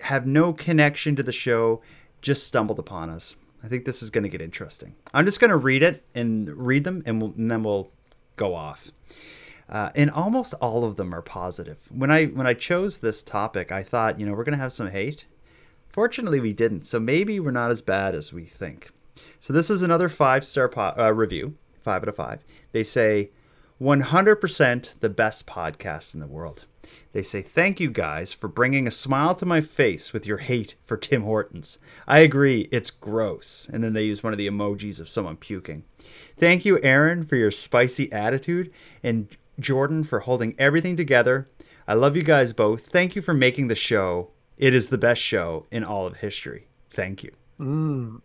have no connection to the show, just stumbled upon us. I think this is going to get interesting. I'm just going to read it and read them, and, we'll, and then we'll go off. Uh, and almost all of them are positive. When I when I chose this topic, I thought, you know, we're going to have some hate. Fortunately, we didn't. So maybe we're not as bad as we think. So this is another five star po- uh, review, five out of five. They say 100% the best podcast in the world. They say, Thank you guys for bringing a smile to my face with your hate for Tim Hortons. I agree, it's gross. And then they use one of the emojis of someone puking. Thank you, Aaron, for your spicy attitude, and Jordan for holding everything together. I love you guys both. Thank you for making the show. It is the best show in all of history. Thank you. mm.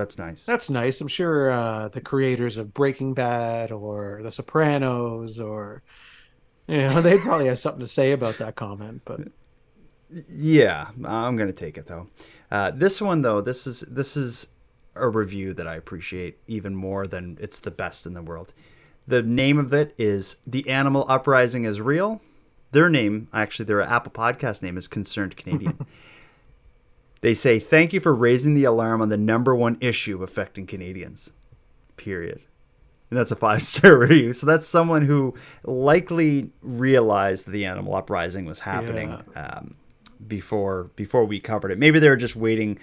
That's nice. that's nice i'm sure uh, the creators of breaking bad or the sopranos or you know they probably have something to say about that comment but Yeah, I'm gonna take it though. Uh, this one though, this is this is a review that I appreciate even more than it's the best in the world. The name of it is "The Animal Uprising is Real." Their name, actually, their Apple Podcast name is Concerned Canadian. they say, "Thank you for raising the alarm on the number one issue affecting Canadians." Period. And that's a five star review. So that's someone who likely realized the animal uprising was happening um, before before we covered it. Maybe they were just waiting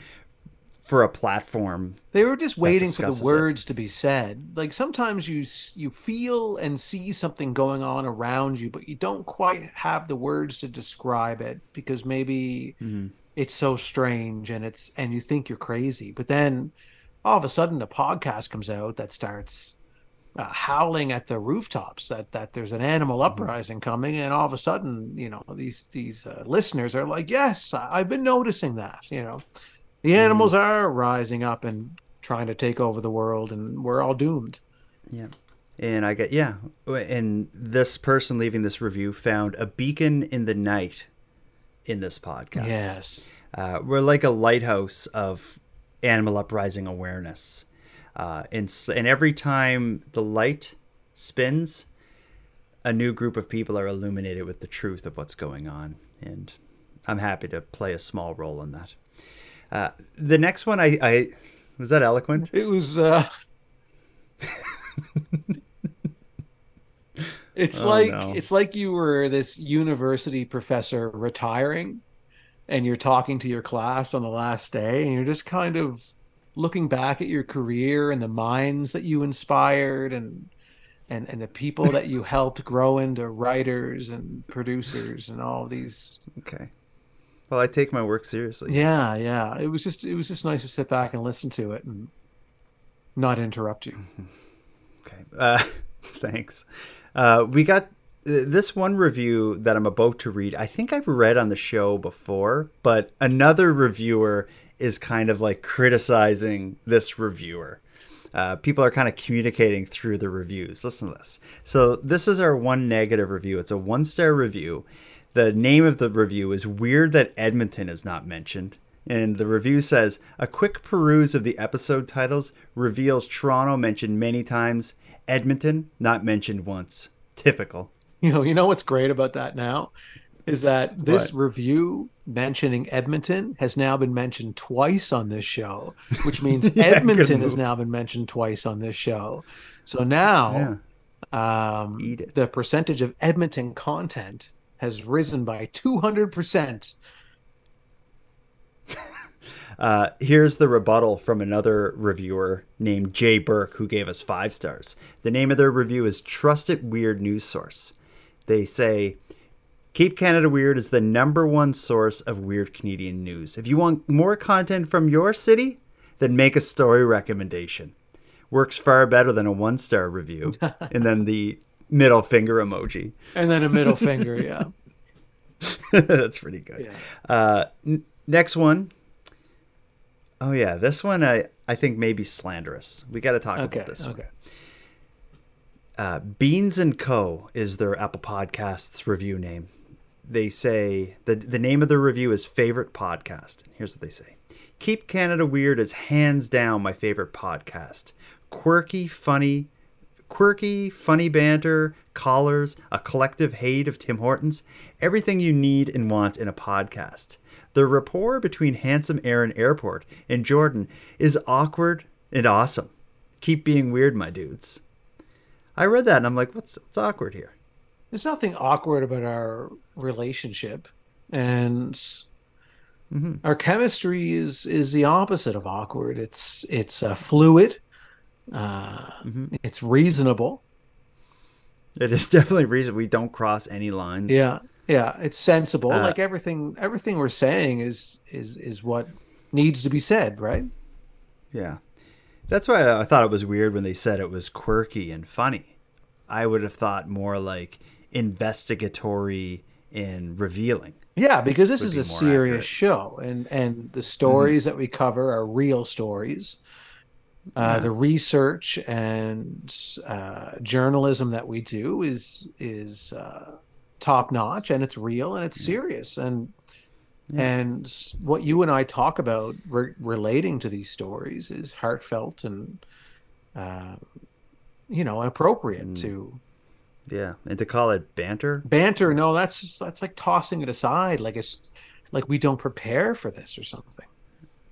for a platform. They were just waiting for the discusses it. words to be said. Like sometimes you you feel and see something going on around you, but you don't quite have the words to describe it because maybe Mhm. It's so strange and it's and you think you're crazy. But then all of a sudden a podcast comes out that starts uh, howling at the rooftops that that there's an animal Mm-hmm. uprising coming, and all of a sudden you know these these uh, listeners are like, yes, I- I've been noticing that. You know, the Mm-hmm. animals are rising up and trying to take over the world, and we're all doomed. Yeah. And I get yeah, and this person leaving this review found a beacon in the night in this podcast. Yes. uh, we're like a lighthouse of animal uprising awareness, uh, and and every time the light spins, a new group of people are illuminated with the truth of what's going on, and I'm happy to play a small role in that. Uh, the next one, I, I was that eloquent. It was. uh It's Oh, like no. it's like you were this university professor retiring and you're talking to your class on the last day and you're just kind of looking back at your career and the minds that you inspired and and and the people that you helped grow into writers and producers and all these Okay. Well, I take my work seriously. yeah yeah it was just it was just nice to sit back and listen to it and not interrupt you okay Uh, thanks. Uh, we got uh, this one review that I'm about to read. I think I've read on the show before, but another reviewer is kind of like criticizing this reviewer. Uh, people are kind of communicating through the reviews. Listen to this. So, this is our one negative review. It's a one star review. The name of the review is Weird That Edmonton is Not Mentioned. And the review says A quick peruse of the episode titles reveals Toronto mentioned many times, Edmonton not mentioned once. Typical. You know, you know what's great about that now is that this What? review mentioning Edmonton has now been mentioned twice on this show, which means Yeah, Edmonton has now been mentioned twice on this show. So now um, the percentage of Edmonton content has risen by 200%. Uh, here's the rebuttal from another reviewer named Jay Burke, who gave us five stars. The name of their review is Trusted Weird News Source. They say, Keep Canada Weird is the number one source of weird Canadian news. If you want more content from your city, then make a story recommendation. Works far better than a one star review. and then the middle finger emoji. And then a middle finger, yeah. That's pretty good. Uh, n- next one. Oh yeah, this one I I think may be slanderous. We got to talk Okay, about this. one. okay. Uh, Beans and Co is their Apple Podcasts review name. They say the the name of the review is favorite podcast. Here's what they say: Keep Canada Weird is hands down my favorite podcast. Quirky, funny, quirky, funny banter, callers, a collective hate of Tim Hortons, everything you need and want in a podcast. The rapport between handsome Aaron Airport and Jordan is awkward and awesome. Keep being weird, my dudes. I read that and I'm like, what's what's awkward here? There's nothing awkward about our relationship. And Mm-hmm. our chemistry is is the opposite of awkward. It's it's uh, fluid. Uh, Mm-hmm. It's reasonable. It is definitely reason we don't cross any lines. Yeah, yeah. It's sensible. Uh, like everything everything we're saying is is is what needs to be said, right? Yeah. That's why I thought it was weird when they said it was quirky and funny. I would have thought more like investigatory and revealing. Yeah, because this is be a serious accurate. show, and and the stories that we cover are real stories. Uh, Yeah. The research and uh, journalism that we do is is uh, top notch, and it's real and it's serious, and and what you and I talk about re- relating to these stories is heartfelt and uh, you know appropriate to Yeah. And to call it banter? banter no that's just, that's like tossing it aside like it's like we don't prepare for this or something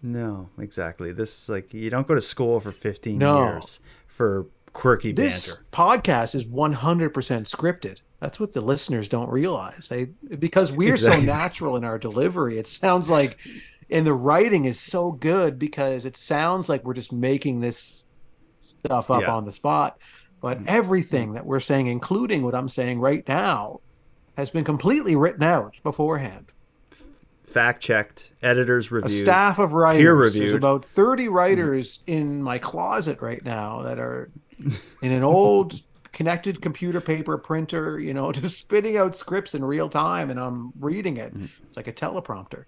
No, exactly. This is like you don't go to school for 15 No. years for quirky this banter. podcast is 100% scripted that's what the listeners don't realize they because we're Exactly. so natural in our delivery it sounds like and the writing is so good because it sounds like we're just making this stuff up Yeah. on the spot but mm-hmm. everything that we're saying including what i'm saying right now has been completely written out beforehand Fact checked, editors reviewed, a staff of writers. peer There's about 30 mm-hmm. writers in my closet right now that are in an old connected computer paper printer, you know, just spitting out scripts in real time and I'm reading it. Mm-hmm. It's like a teleprompter.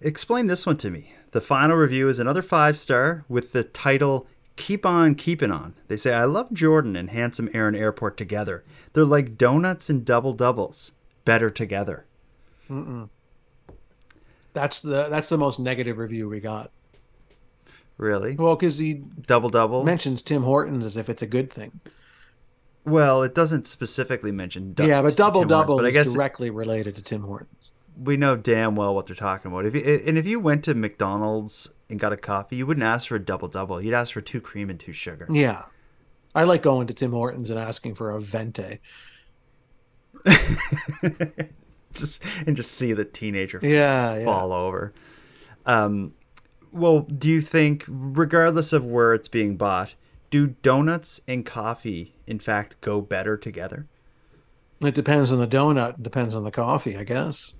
Explain this one to me. The final review is another five star with the title Keep On Keeping On. They say, I love Jordan and handsome Aaron Airport together. They're like donuts and double doubles, better together. Mm-mm. That's the that's the most negative review we got. Really? Well, because he Double double? mentions Tim Hortons as if it's a good thing. Well, it doesn't specifically mention. du- yeah, but Tim double Hortons, double but I guess directly related to Tim Hortons. we know damn well what they're talking about. If you, and if you went to McDonald's and got a coffee, you wouldn't ask for a double double. You'd ask for two cream and two sugar. Yeah. I like going to Tim Hortons and asking for a venti. just and just see the teenager Yeah, yeah. fall over. Um, well, do you think, regardless of where it's being bought, do donuts and coffee in fact go better together? It depends on the donut, depends on the coffee, I guess.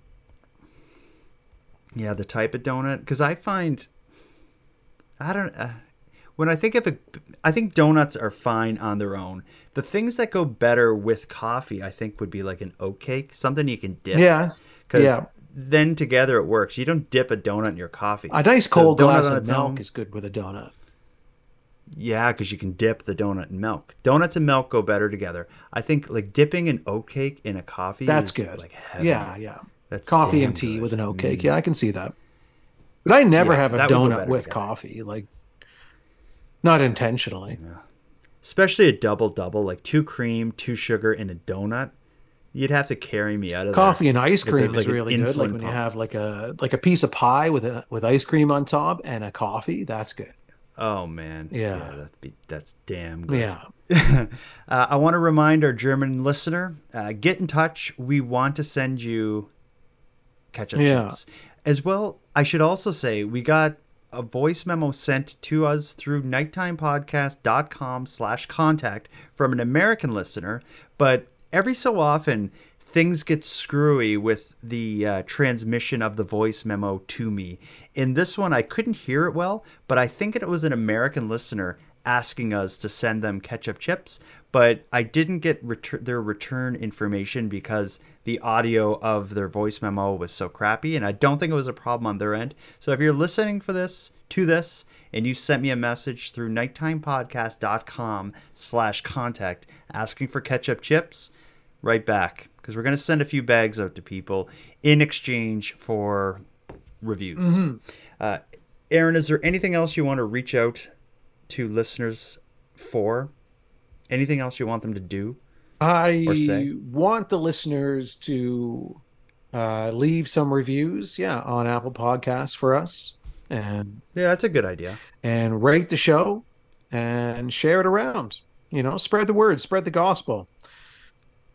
Yeah, the type of donut. Because I find, I don't. Uh, when I think of it, I think donuts are fine on their own. The things that go better with coffee, I think, would be like an oat cake, something you can dip. Yeah, Because yeah. Then together it works. You don't dip a donut in your coffee. A nice cold donut glass of milk own- is good with a donut. Yeah, because you can dip the donut in milk. Donuts and milk go better together. I think like dipping an oat cake in a coffee. That's is, good. Like heaven. yeah, yeah. That's coffee and tea good. with an oat cake. Mm. Yeah, I can see that. But I never Yeah, have a that would go donut with together. coffee, like not intentionally. Especially a double double, like two cream, two sugar, and a donut. You'd have to carry me out of Coffee there and ice cream like, is an really good. Like when you have like a like a piece of pie with a with ice cream on top and a coffee. That's good. Oh man, Yeah. that'd be, that's damn good. Yeah. uh, I want to remind our German listener: uh, get in touch. We want to send you ketchup Yeah. chips as well. I should also say we got a voice memo sent to us through nighttimepodcast.com slash contact from an American listener, but every so often things get screwy with the uh, transmission of the voice memo to me. In this one, I couldn't hear it well, but I think it was an American listener asking us to send them ketchup chips, but I didn't get retur- their return information because the audio of their voice memo was so crappy, and I don't think it was a problem on their end. So if you're listening for this to this and you sent me a message through nighttimepodcast.com slash contact asking for ketchup chips, right back because we're going to send a few bags out to people in exchange for reviews. Mhm. Uh, Aaron, is there anything else you want to reach out to listeners for? Anything else you want them to do? I want the listeners to uh, leave some reviews, yeah, on Apple Podcasts for us, and Yeah, that's a good idea. and rate the show and share it around. You know, spread the word, spread the gospel.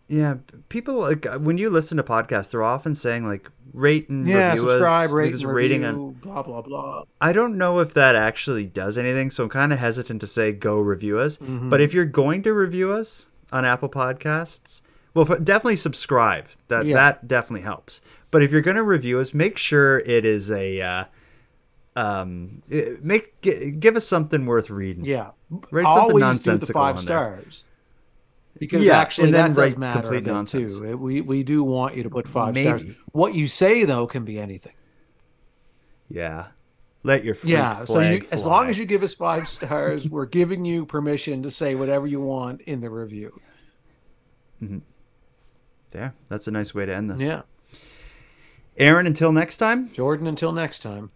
Yeah, people like uh, when you listen to podcasts, they're often saying like rate and Yeah, review subscribe, us, rate, and rating review, on. blah blah blah. I don't know if that actually does anything, so I'm kind of hesitant to say go review us. Mhm. But if you're going to review us on Apple Podcasts, well, definitely subscribe. That Yeah. that definitely helps. But if you're going to review us, make sure it is a uh, um make g- give us something worth reading. Yeah, Write something always do the five on there. Because Yeah, actually, that does matter a complete bit nonsense. too. It- We we do want you to put five stars. What you say though can be anything. Yeah. Let your yeah, so you, as long as you give us five stars, we're giving you permission to say whatever you want in the review. Mm-hmm. Yeah, that's a nice way to end this. Yeah. Aaron, until next time. Jordan, until next time.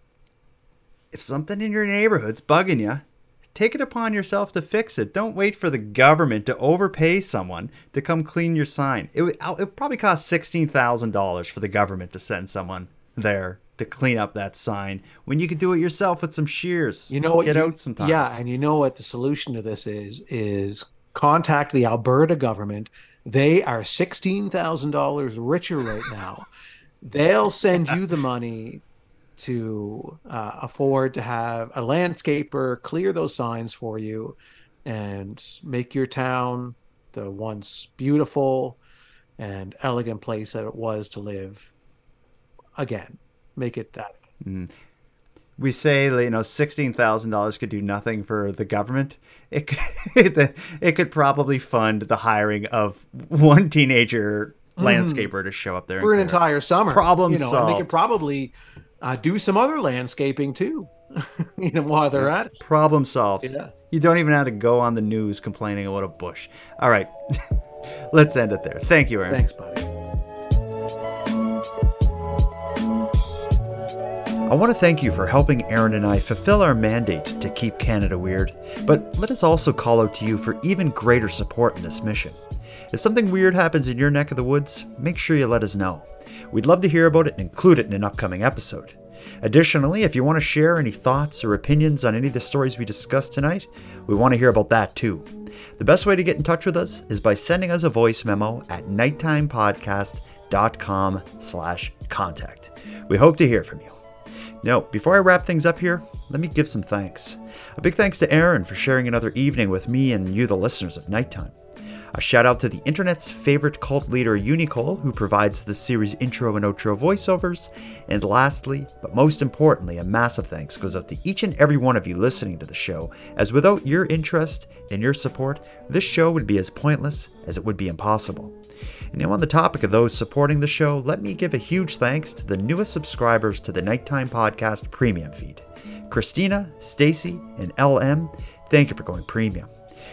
If something in your neighborhood's bugging you, take it upon yourself to fix it. Don't wait for the government to overpay someone to come clean your sign. It would it probably cost $16,000 for the government to send someone there to clean up that sign when you could do it yourself with some shears. You know what? Get you- out sometimes. Yeah, and you know what the solution to this is is contact the Alberta government. They are sixteen thousand dollars richer right now. They'll send you the money to uh, afford to have a landscaper clear those signs for you and make your town the once beautiful and elegant place that it was to live again. Make it that. Mm. We say you know sixteen thousand dollars could do nothing for the government. It could, it could probably fund the hiring of one teenager Mhm. landscaper to show up there for an entire summer. Problem you know, And solved. they could probably uh, do some other landscaping too. you know, while they're at it. Problem solved. Yeah. You don't even have to go on the news complaining about a bush. All right, let's end it there. Thank you, Aaron. Thanks, buddy. I want to thank you for helping Aaron and I fulfill our mandate to keep Canada weird, but let us also call out to you for even greater support in this mission. If something weird happens in your neck of the woods, make sure you let us know. We'd love to hear about it and include it in an upcoming episode. Additionally, if you want to share any thoughts or opinions on any of the stories we discussed tonight, we want to hear about that too. The best way to get in touch with us is by sending us a voice memo at nighttimepodcast.com slash contact. We hope to hear from you. Now, before I wrap things up here, let me give some thanks. A big thanks to Aaron for sharing another evening with me and you, the listeners of Nighttime. A shout out to the internet's favorite cult leader, Unicole, who provides the series' intro and outro voiceovers. And lastly, but most importantly, a massive thanks goes out to each and every one of you listening to the show, as without your interest and your support, this show would be as pointless as it would be impossible. And now, on the topic of those supporting the show, let me give a huge thanks to the newest subscribers to the Nighttime Podcast premium feed Christina, Stacy, and LM. Thank you for going premium.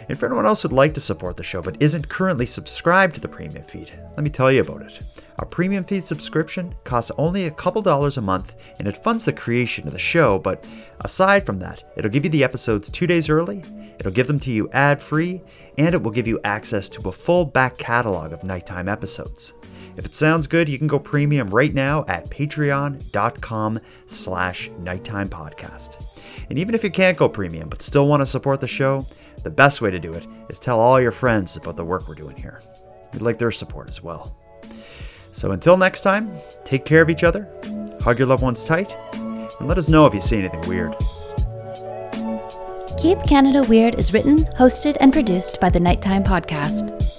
And for anyone else who'd like to support the show but isn't currently subscribed to the premium feed, let me tell you about it. Our premium feed subscription costs only a couple dollars a month and it funds the creation of the show, but aside from that, it'll give you the episodes two days early, it'll give them to you ad free, and it will give you access to a full back catalog of nighttime episodes. If it sounds good, you can go premium right now at patreon.com slash nighttime podcast. And even if you can't go premium but still want to support the show, the best way to do it is tell all your friends about the work we're doing here. We'd like their support as well. So until next time, take care of each other, hug your loved ones tight, and let us know if you see anything weird. Keep Canada Weird is written, hosted, and produced by the Nighttime Podcast.